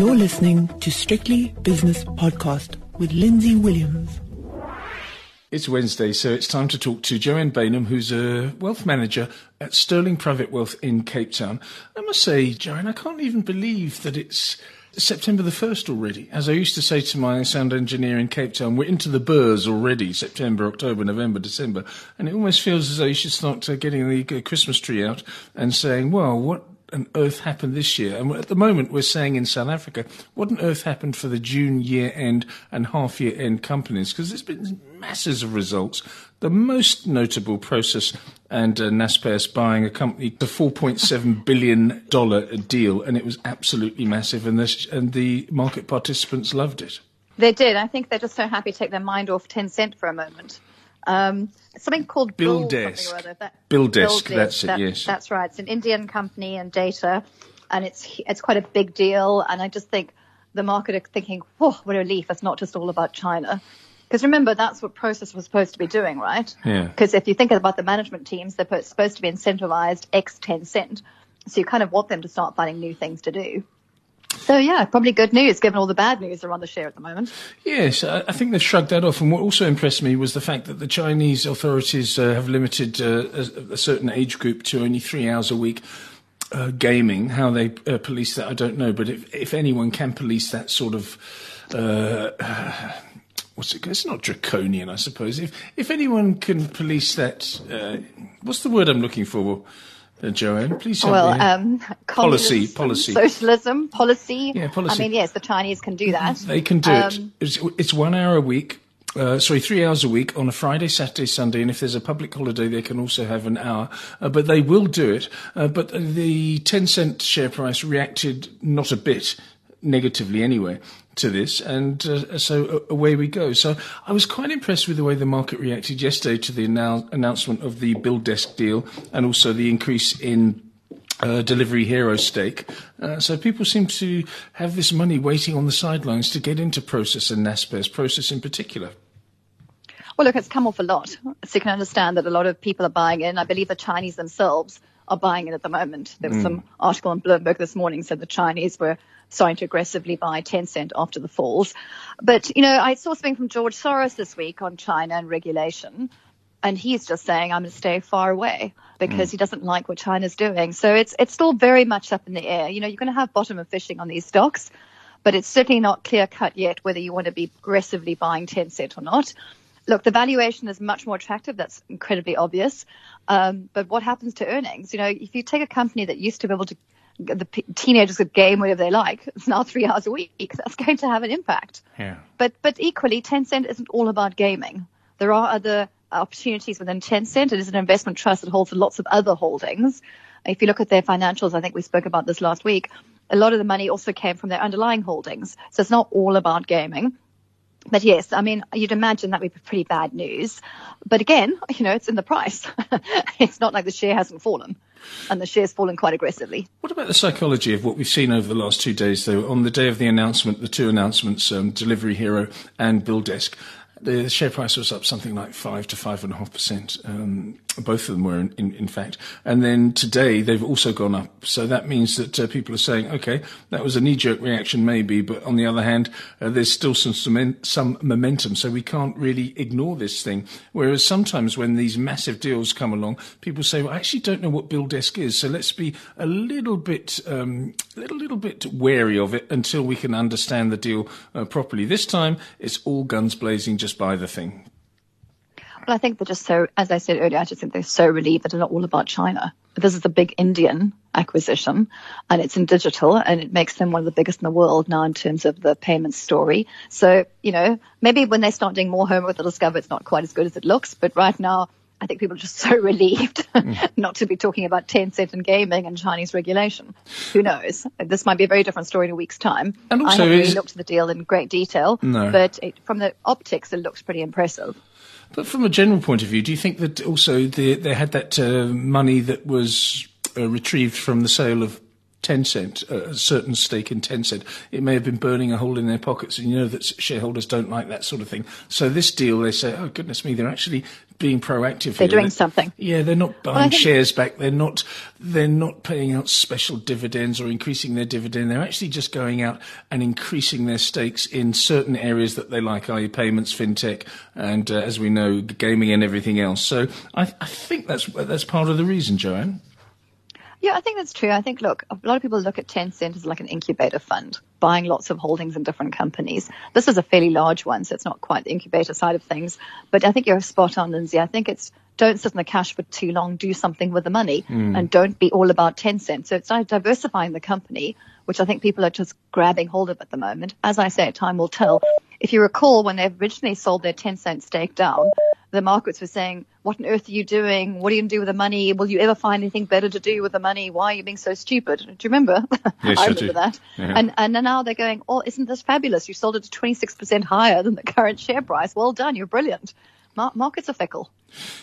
You're listening to Strictly Business Podcast with Lindsay Williams. It's Wednesday, so it's time to talk to Joanne Baynham, who's a wealth manager at Sterling Private Wealth in Cape Town. I must say, Joanne, I can't even believe that it's September the 1st already. As I used to say to my sound engineer in Cape Town, we're into the burrs already September, October, November, December. And it almost feels as though you should start uh, getting the uh, Christmas tree out and saying, well, what on earth happened this year? And at the moment, we're saying in South Africa, what on earth happened for the June year end and half year end companies? Because there's been masses of results. The most notable Prosus and uh, Naspers buying a company, the $4.7 billion deal, and it was absolutely massive, and, this, and the market participants loved it. They did. I think they're just so happy to take their mind off Tencent for a moment. Um, something called BillDesk. BillDesk, that's it. Yes, that's right. It's an Indian company and data, and it's it's quite a big deal. And I just think the market are thinking, "Whoa, what a relief! It's not just all about China." Because remember, that's what Prosus was supposed to be doing, right? Yeah. Because if you think about the management teams, they're supposed to be incentivized X Tencent. So you kind of want them to start finding new things to do. So yeah, probably good news given all the bad news around the share at the moment. Yes, I think they've shrugged that off. And what also impressed me was the fact that the Chinese authorities uh, have limited uh, a, certain age group to only three hours a week. Uh, gaming, how they uh, police that, I don't know. But if, if anyone can police that sort of uh, what's it? It's not draconian, I suppose. If if anyone can police that, uh, what's the word I'm looking for? Uh, Joanne, please well. Um, policy, policy, socialism, policy. Yeah, policy. I mean, yes, the Chinese can do that. They can do um, it. It's, it's, one hour a week. Uh, sorry, three hours a week on a Friday, Saturday, Sunday, and if there's a public holiday, they can also have an hour. Uh, but they will do it. Uh, but the Tencent share price reacted not a bit negatively anyway to this, and uh, so away we go. So I was quite impressed with the way the market reacted yesterday to the annou- announcement of the BillDesk deal and also the increase in uh, Delivery Hero stake. Uh, so people seem to have this money waiting on the sidelines to get into Prosus and Naspers, Prosus in particular. Well, look, it's come off a lot. So you can understand that a lot of people are buying in. I believe the Chinese themselves are buying in at the moment. There was mm. some article on Bloomberg this morning said the Chinese were starting to aggressively buy Tencent after the falls. But, you know, I saw something from George Soros this week on China and regulation. And he's just saying, I'm going to stay far away because mm. he doesn't like what China's doing. So it's, it's still very much up in the air. You know, you're going to have bottom of fishing on these stocks, but it's certainly not clear cut yet whether you want to be aggressively buying Tencent or not. Look, the valuation is much more attractive. That's incredibly obvious. Um, but what happens to earnings? You know, if you take a company that used to be able to the p- teenagers could game whatever they like. It's now three hours a week. That's going to have an impact. Yeah. But but equally, Tencent isn't all about gaming. There are other opportunities within Tencent. It is an investment trust that holds lots of other holdings. If you look at their financials, I think we spoke about this last week. A lot of the money also came from their underlying holdings. So it's not all about gaming. But yes, I mean, you'd imagine that would be pretty bad news. But again, you know, it's in the price. it's not like the share hasn't fallen and the share's fallen quite aggressively. What about the psychology of what we've seen over the last two days, though? On the day of the announcement, the two announcements, um, Delivery Hero and BillDesk, the share price was up something like five to five and a half percent. Um, both of them were, in, in, in, fact. And then today they've also gone up. So that means that uh, people are saying, okay, that was a knee-jerk reaction, maybe, but on the other hand, uh, there's still some, some momentum. So we can't really ignore this thing. Whereas sometimes when these massive deals come along, people say, well, I actually don't know what BillDesk is. So let's be a little bit, um, little little bit wary of it until we can understand the deal uh, properly. This time, it's all guns blazing. Just buy the thing. Well, I think they're just so, as I said earlier, I just think they're so relieved that it's not all about China. This is a big Indian acquisition and it's in digital and it makes them one of the biggest in the world now in terms of the payment story. So, you know, maybe when they start doing more homework, they'll discover it's not quite as good as it looks. But right now, I think people are just so relieved mm. not to be talking about Tencent and gaming and Chinese regulation. Who knows? This might be a very different story in a week's time. And also I haven't really looked at the deal in great detail, no. but it, from the optics, it looks pretty impressive. But from a general point of view, do you think that also the, they had that uh, money that was uh, retrieved from the sale of Tencent, a certain stake in Tencent, it may have been burning a hole in their pockets. And you know that shareholders don't like that sort of thing. So this deal, they say, oh, goodness me, they're actually being proactive They're here. doing something. Yeah, they're not buying think- shares back. They're not. They're not paying out special dividends or increasing their dividend. They're actually just going out and increasing their stakes in certain areas that they like, i.e., payments, fintech, and uh, as we know, gaming and everything else. So I, I think that's that's part of the reason, Joanne. Yeah, I think that's true. I think, look, a lot of people look at Tencent as like an incubator fund, buying lots of holdings in different companies. This is a fairly large one, so it's not quite the incubator side of things. But I think you're spot on, Lindsay. I think it's don't sit in the cash for too long, do something with the money, mm. and don't be all about Tencent. So it's diversifying the company, which I think people are just grabbing hold of at the moment. As I say, time will tell. If you recall, when they originally sold their Tencent stake down, the markets were saying, what on earth are you doing? What are you going to do with the money? Will you ever find anything better to do with the money? Why are you being so stupid? Do you remember? Yes, I remember that. Yeah. And, and now they're going, oh, isn't this fabulous? You sold it to 26% higher than the current share price. Well done. You're brilliant. Mar- markets are fickle.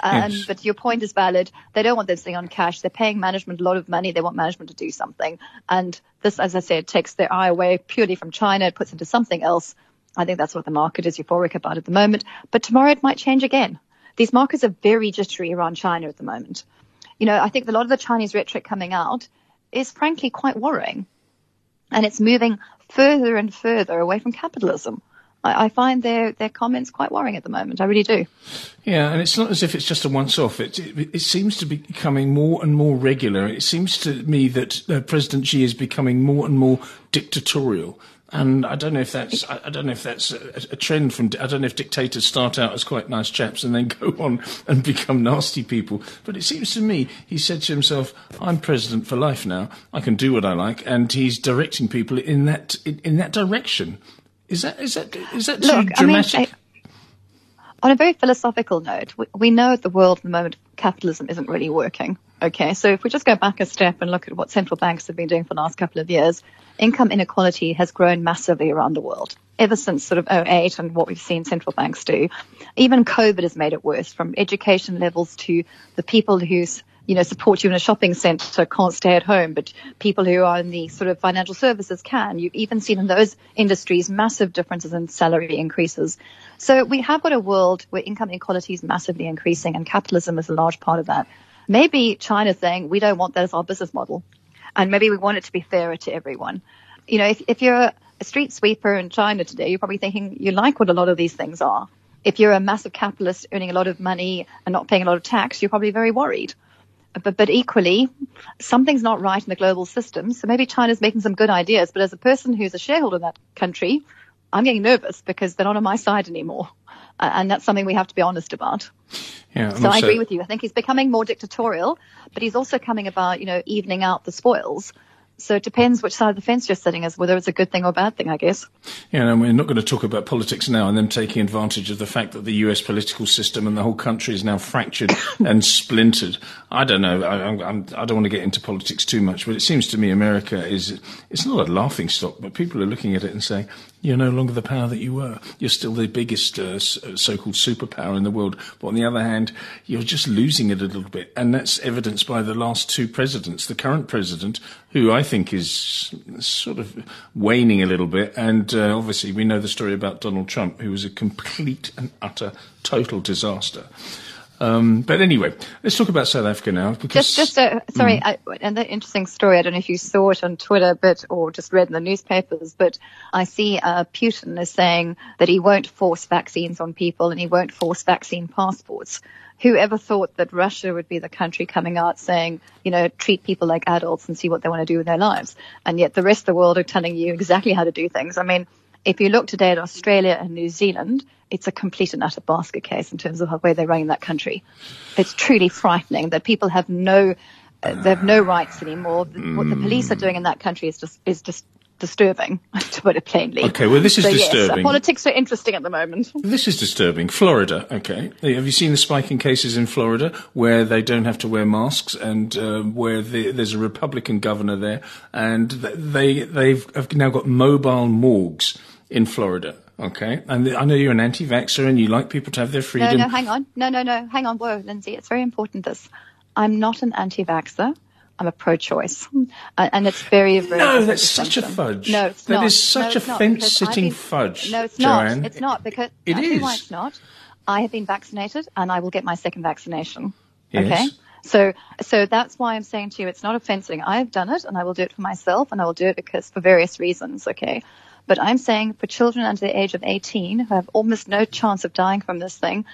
Um, Yes. But your point is valid. They don't want this thing on cash. They're paying management a lot of money. They want management to do something. And this, as I said, takes their eye away purely from China. It puts into something else. I think that's what the market is euphoric about at the moment. But tomorrow it might change again. These markets are very jittery around China at the moment. You know, I think a lot of the Chinese rhetoric coming out is frankly quite worrying. And it's moving further and further away from capitalism. I, find their, their comments quite worrying at the moment. I really do. Yeah, and it's not as if it's just a once-off. It, it, it seems to be becoming more and more regular. It seems to me that uh, President Xi is becoming more and more dictatorial. And I don't know if that's I don't know if that's a, a trend from I don't know if dictators start out as quite nice chaps and then go on and become nasty people. But it seems to me he said to himself, "I'm president for life now. I can do what I like," and he's directing people in that in, in that direction. Is that is that is that too Look, I mean. I- on a very philosophical note, we, we know at the world at the moment capitalism isn't really working. Okay, so if we just go back a step and look at what central banks have been doing for the last couple of years, income inequality has grown massively around the world ever since sort of 08 and what we've seen central banks do. Even COVID has made it worse from education levels to the people who's you know, support you in a shopping centre can't stay at home, but people who are in the sort of financial services can. You've even seen in those industries massive differences in salary increases. So we have got a world where income inequality is massively increasing and capitalism is a large part of that. Maybe China's saying we don't want that as our business model. And maybe we want it to be fairer to everyone. You know, if, if you're a street sweeper in China today, you're probably thinking you like what a lot of these things are. If you're a massive capitalist earning a lot of money and not paying a lot of tax, you're probably very worried but, but equally, something's not right in the global system. So maybe China's making some good ideas, but as a person who's a shareholder in that country, I'm getting nervous because they're not on my side anymore. Uh, and that's something we have to be honest about. yeah, So I agree with you. I think he's becoming more dictatorial, but he's also coming about, you know, evening out the spoils. So it depends which side of the fence you're sitting as, whether it's a good thing or a bad thing, I guess. Yeah, and we're not going to talk about politics now and them taking advantage of the fact that the US political system and the whole country is now fractured and splintered. I don't know. I, I'm, I don't want to get into politics too much, but it seems to me America is, it's not a laughing stock, but people are looking at it and saying, you're no longer the power that you were. You're still the biggest uh, uh, so-called superpower in the world. But on the other hand, you're just losing it a little bit. And that's evidenced by the last two presidents. The current president, who I think is sort of waning a little bit. And uh, obviously, we know the story about Donald Trump, who was a complete and utter, total disaster. Um, but anyway, let's talk about South Africa now. Because Just, just a, sorry, I, another interesting story. I don't know if you saw it on Twitter, but or just read in the newspapers. But I see uh, Putin is saying that he won't force vaccines on people and he won't force vaccine passports. Whoever thought that Russia would be the country coming out saying, you know, treat people like adults and see what they want to do with their lives, and yet the rest of the world are telling you exactly how to do things. I mean, if you look today at Australia and New Zealand, it's a complete and utter basket case in terms of the way they're running that country. It's truly frightening that people have no, uh, they have no rights anymore. What the police are doing in that country is just is just disturbing, to put it plainly. Okay, well, this is so, Yes, disturbing. uh, politics are interesting at the moment. This is disturbing. Florida, okay. Have you seen the spike in cases in Florida where they don't have to wear masks and uh, where the, there's a Republican governor there and they they've have now got mobile morgues in Florida, okay? And I know you're an anti-vaxxer and you like people to have their freedom. no, no, hang on. No, no, no, hang on. Whoa, Lindsay, it's very important this. I'm not an anti-vaxxer. I'm a pro-choice, uh, and it's very, very. No, that's such a fudge. No, it's that not. That is such no, a fence-sitting fudge. No, it's Joanne. not. It's not because it is. why it's not. I have been vaccinated, and I will get my second vaccination. Yes. Okay. So, so that's why I'm saying to you, it's not offensive. I have done it, and I will do it for myself, and I will do it because for various reasons. Okay. But I'm saying for children under the age of 18 who have almost no chance of dying from this thing,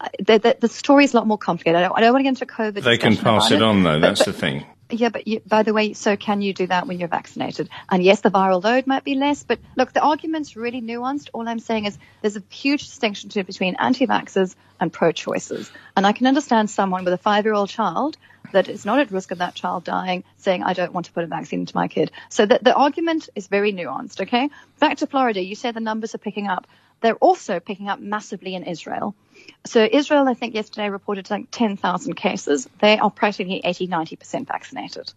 uh, the, the, the story is a lot more complicated. I don't, I don't want to get into COVID. They can pass it on, though. but- That's but- the thing. yeah, but you, by the way, so can you do that when you're vaccinated? And yes, the viral load might be less, but look, the argument's really nuanced. All I'm saying is there's a huge distinction between anti-vaxxers and pro-choicers. And I can understand someone with a five-year-old child that is not at risk of that child dying saying, I don't want to put a vaccine into my kid. So the, the argument is very nuanced, okay? Back to Florida, you say the numbers are picking up. They're also picking up massively in Israel. So Israel, I think yesterday reported like 10,000 cases. They are practically 80, 90% vaccinated.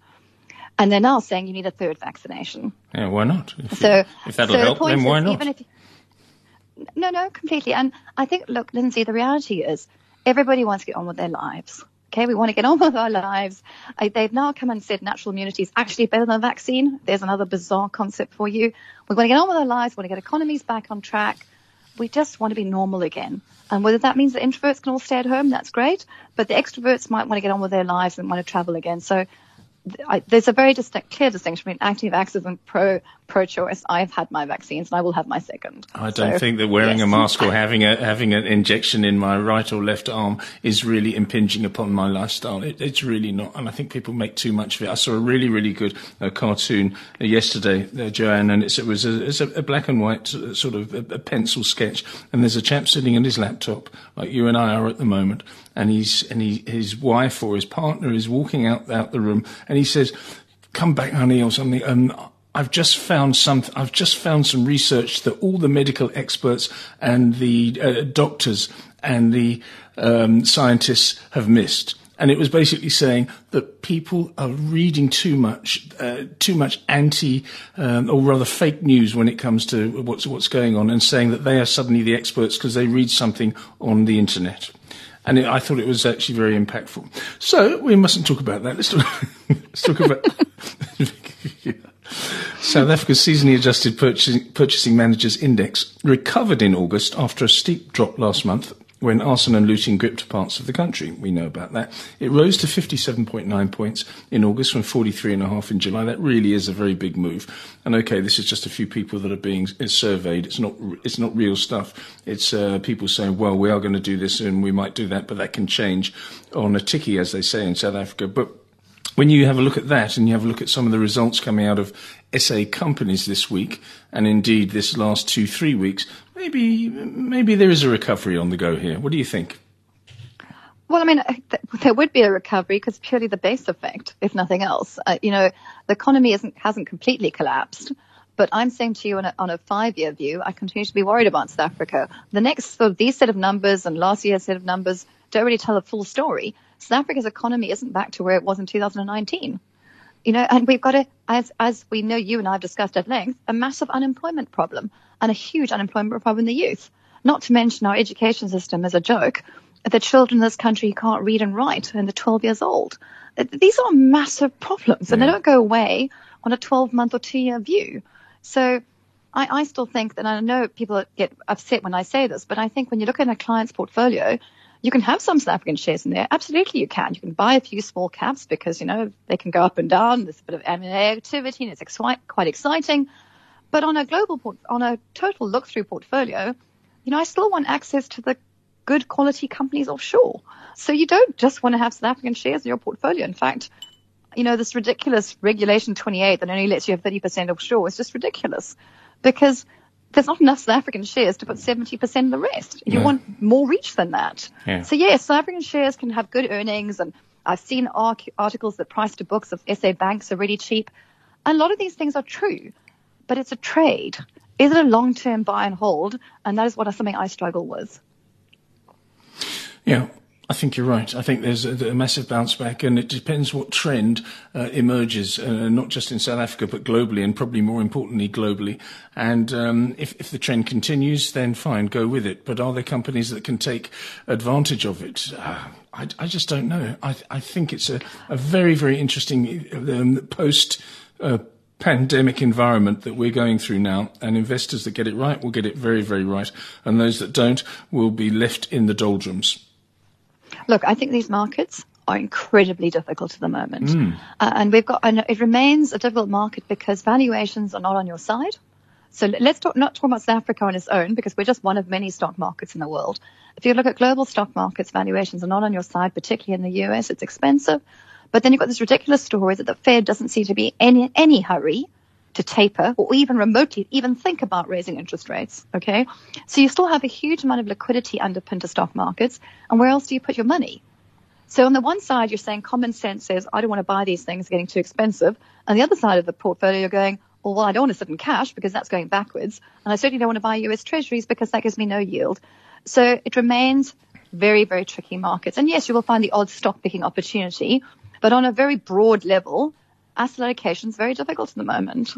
And they're now saying you need a third vaccination. Yeah, why not? If, So if that'll so help, point then why not? Even if, no, no, completely. And I think, look, Lindsay, the reality is everybody wants to get on with their lives. Okay, we want to get on with our lives. I, they've now come and said natural immunity is actually better than a vaccine. There's another bizarre concept for you. We want to get on with our lives. We want to get economies back on track. We just want to be normal again. And whether that means the introverts can all stay at home, that's great. But the extroverts might want to get on with their lives and want to travel again. So I, there's a very distinct, clear distinction between anti-vaxxers and pro pro-choice. I've had my vaccines and I will have my second. I don't So, think that wearing yes. a mask or having a having an injection in my right or left arm is really impinging upon my lifestyle. It, it's really not, and I think people make too much of it. I saw a really really good uh, cartoon uh, yesterday, uh, Joanne, and it's, it was a, it's a, a black and white uh, sort of a, a pencil sketch, and there's a chap sitting at his laptop like you and I are at the moment, and he's and he his wife or his partner is walking out out the room, and he says, "Come back, honey," or something, and. I've just found some. I've just found some research that all the medical experts and the uh, doctors and the um, scientists have missed. And it was basically saying that people are reading too much, uh, too much anti, um, or rather fake news when it comes to what's what's going on, and saying that they are suddenly the experts because they read something on the internet. And it, I thought it was actually very impactful. So we mustn't talk about that. Let's talk, let's talk about. South Africa's seasonally adjusted purchasing, purchasing managers index recovered in August after a steep drop last month when arson and looting gripped parts of the country. We know about that. It rose to 57.9 points in August from 43.5 in July. That really is a very big move. And okay, this is just a few people that are being surveyed. It's not, it's not real stuff. It's uh, people saying, well, we are going to do this and we might do that, but that can change on a ticky, as they say in South Africa. But when you have a look at that and you have a look at some of the results coming out of SA companies this week, and indeed this last two, three weeks, maybe, maybe there is a recovery on the go here. What do you think? Well, I mean, there would be a recovery because purely the base effect, if nothing else. Uh, you know, the economy isn't, hasn't completely collapsed. But I'm saying to you on a, on a five-year view, I continue to be worried about South Africa. The next, sort of these set of numbers and last year's set of numbers don't really tell a full story. South Africa's economy isn't back to where it was in 2019. You know, and we've got a, as, as we know you and I have discussed at length, a massive unemployment problem and a huge unemployment problem in the youth. Not to mention our education system is a joke. The children in this country can't read and write and they're 12 years old. These are massive problems and they don't go away on a 12 month or two year view. So I, I still think that I know people get upset when I say this, but I think when you look at a client's portfolio, you can have some South African shares in there. Absolutely, you can. You can buy a few small caps because, you know, they can go up and down. There's a bit of M&A activity and it's ex- quite exciting. But on a global, port- on a total look through portfolio, you know, I still want access to the good quality companies offshore. So you don't just want to have South African shares in your portfolio. In fact, you know, this ridiculous regulation 28 that only lets you have 30% offshore is just ridiculous because there's not enough South African shares to put 70% of the rest. You Yeah. want more reach than that. Yeah. So yes, South African shares can have good earnings and I've seen articles that price to books of SA banks are really cheap. And a lot of these things are true, but it's a trade. Is it a long-term buy and hold? And that is what something I struggle with. Yeah. I think you're right. I think there's a, a massive bounce back, and it depends what trend uh, emerges, uh, not just in South Africa, but globally, and probably more importantly, globally. And um, if, if the trend continues, then fine, go with it. But are there companies that can take advantage of it? Uh, I, I, just don't know. I, I think it's a, a very, very interesting um, post uh, pandemic environment that we're going through now, and investors that get it right will get it very, very right, and those that don't will be left in the doldrums. Look, I think these markets are incredibly difficult at the moment, mm. uh, and we've got and it remains a difficult market because valuations are not on your side. So let's talk, not talk about South Africa on its own because we're just one of many stock markets in the world. If you look at global stock markets, valuations are not on your side, particularly in the US. It's expensive. But then you've got this ridiculous story that the Fed doesn't seem to be in any hurry to taper or even remotely even think about raising interest rates. Okay. So you still have a huge amount of liquidity underpinned to stock markets. And where else do you put your money? So on the one side, you're saying common sense says, I don't want to buy these things, getting too expensive. And the other side of the portfolio, you're going, well, well, I don't want to sit in cash because that's going backwards. And I certainly don't want to buy US treasuries because that gives me no yield. So it remains very, very tricky markets. And yes, you will find the odd stock picking opportunity, but on a very broad level, asset allocation is very difficult at the moment.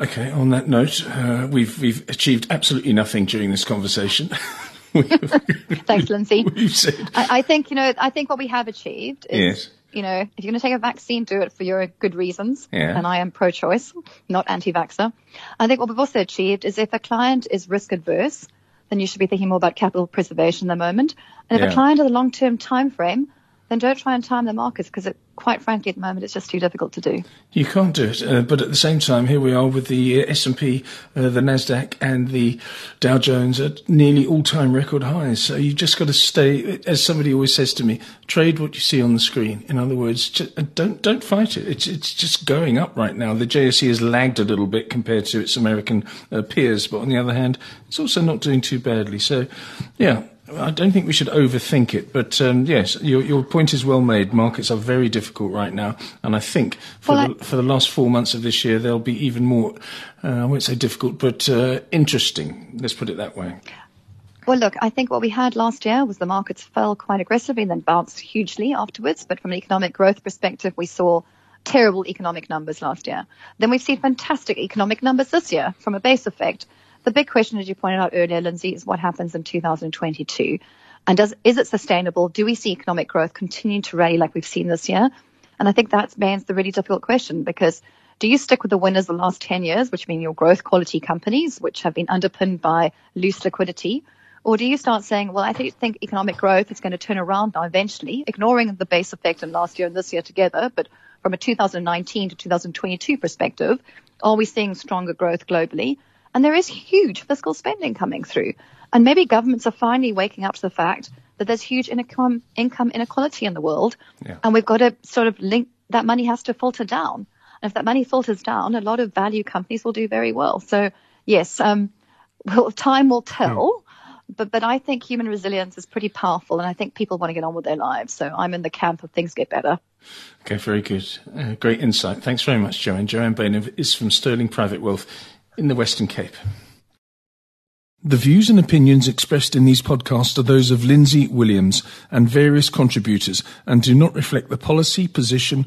Okay, on that note, uh, we've we've achieved absolutely nothing during this conversation. Thanks, Lindsay. I, I, think you know. I think what we have achieved is, yes. you know, if you're going to take a vaccine, do it for your good reasons. Yeah. And I am pro-choice, not anti-vaxxer. I think what we've also achieved is if a client is risk adverse, then you should be thinking more about capital preservation at the moment. And if yeah. a client has a long-term time frame, then don't try and time the markets because, quite frankly, at the moment, it's just too difficult to do. You can't do it. Uh, but at the same time, here we are with the uh, S&P, uh, the Nasdaq, and the Dow Jones at nearly all-time record highs. So you've just got to stay, as somebody always says to me, trade what you see on the screen. In other words, just, uh, don't don't fight it. It's it's just going up right now. The JSE has lagged a little bit compared to its American uh, peers, but on the other hand, it's also not doing too badly. So, yeah I don't think we should overthink it, but um, yes, your, your point is well made. Markets are very difficult right now, and I think for, well, the, I... for the last four months of this year, they'll be even more, uh, I won't say difficult, but uh, interesting. Let's put it that way. Well, look, I think what we had last year was the markets fell quite aggressively and then bounced hugely afterwards. But from an economic growth perspective, we saw terrible economic numbers last year. Then we've seen fantastic economic numbers this year from a base effect. The big question, as you pointed out earlier, Lindsay, is what happens in 2022. And does, is it sustainable? Do we see economic growth continuing to rally like we've seen this year? And I think that remains the really difficult question because do you stick with the winners the last 10 years, which mean your growth quality companies, which have been underpinned by loose liquidity? Or do you start saying, well, I think economic growth is going to turn around now eventually, ignoring the base effect in last year and this year together, but from a 2019 to 2022 perspective, are we seeing stronger growth globally? And there is huge fiscal spending coming through. And maybe governments are finally waking up to the fact that there's huge income, income inequality in the world. Yeah. And we've got to sort of link that money has to filter down. And if that money filters down, a lot of value companies will do very well. So yes, um, well, time will tell. Mm. But, but I think human resilience is pretty powerful, and I think people want to get on with their lives. So I'm in the camp of things get better. Okay, very good. Uh, great insight. Thanks very much, Joanne. Joanne Baynham is from Sterling Private Wealth in the Western Cape. The views and opinions expressed in these podcasts are those of Lindsay Williams and various contributors and do not reflect the policy, position,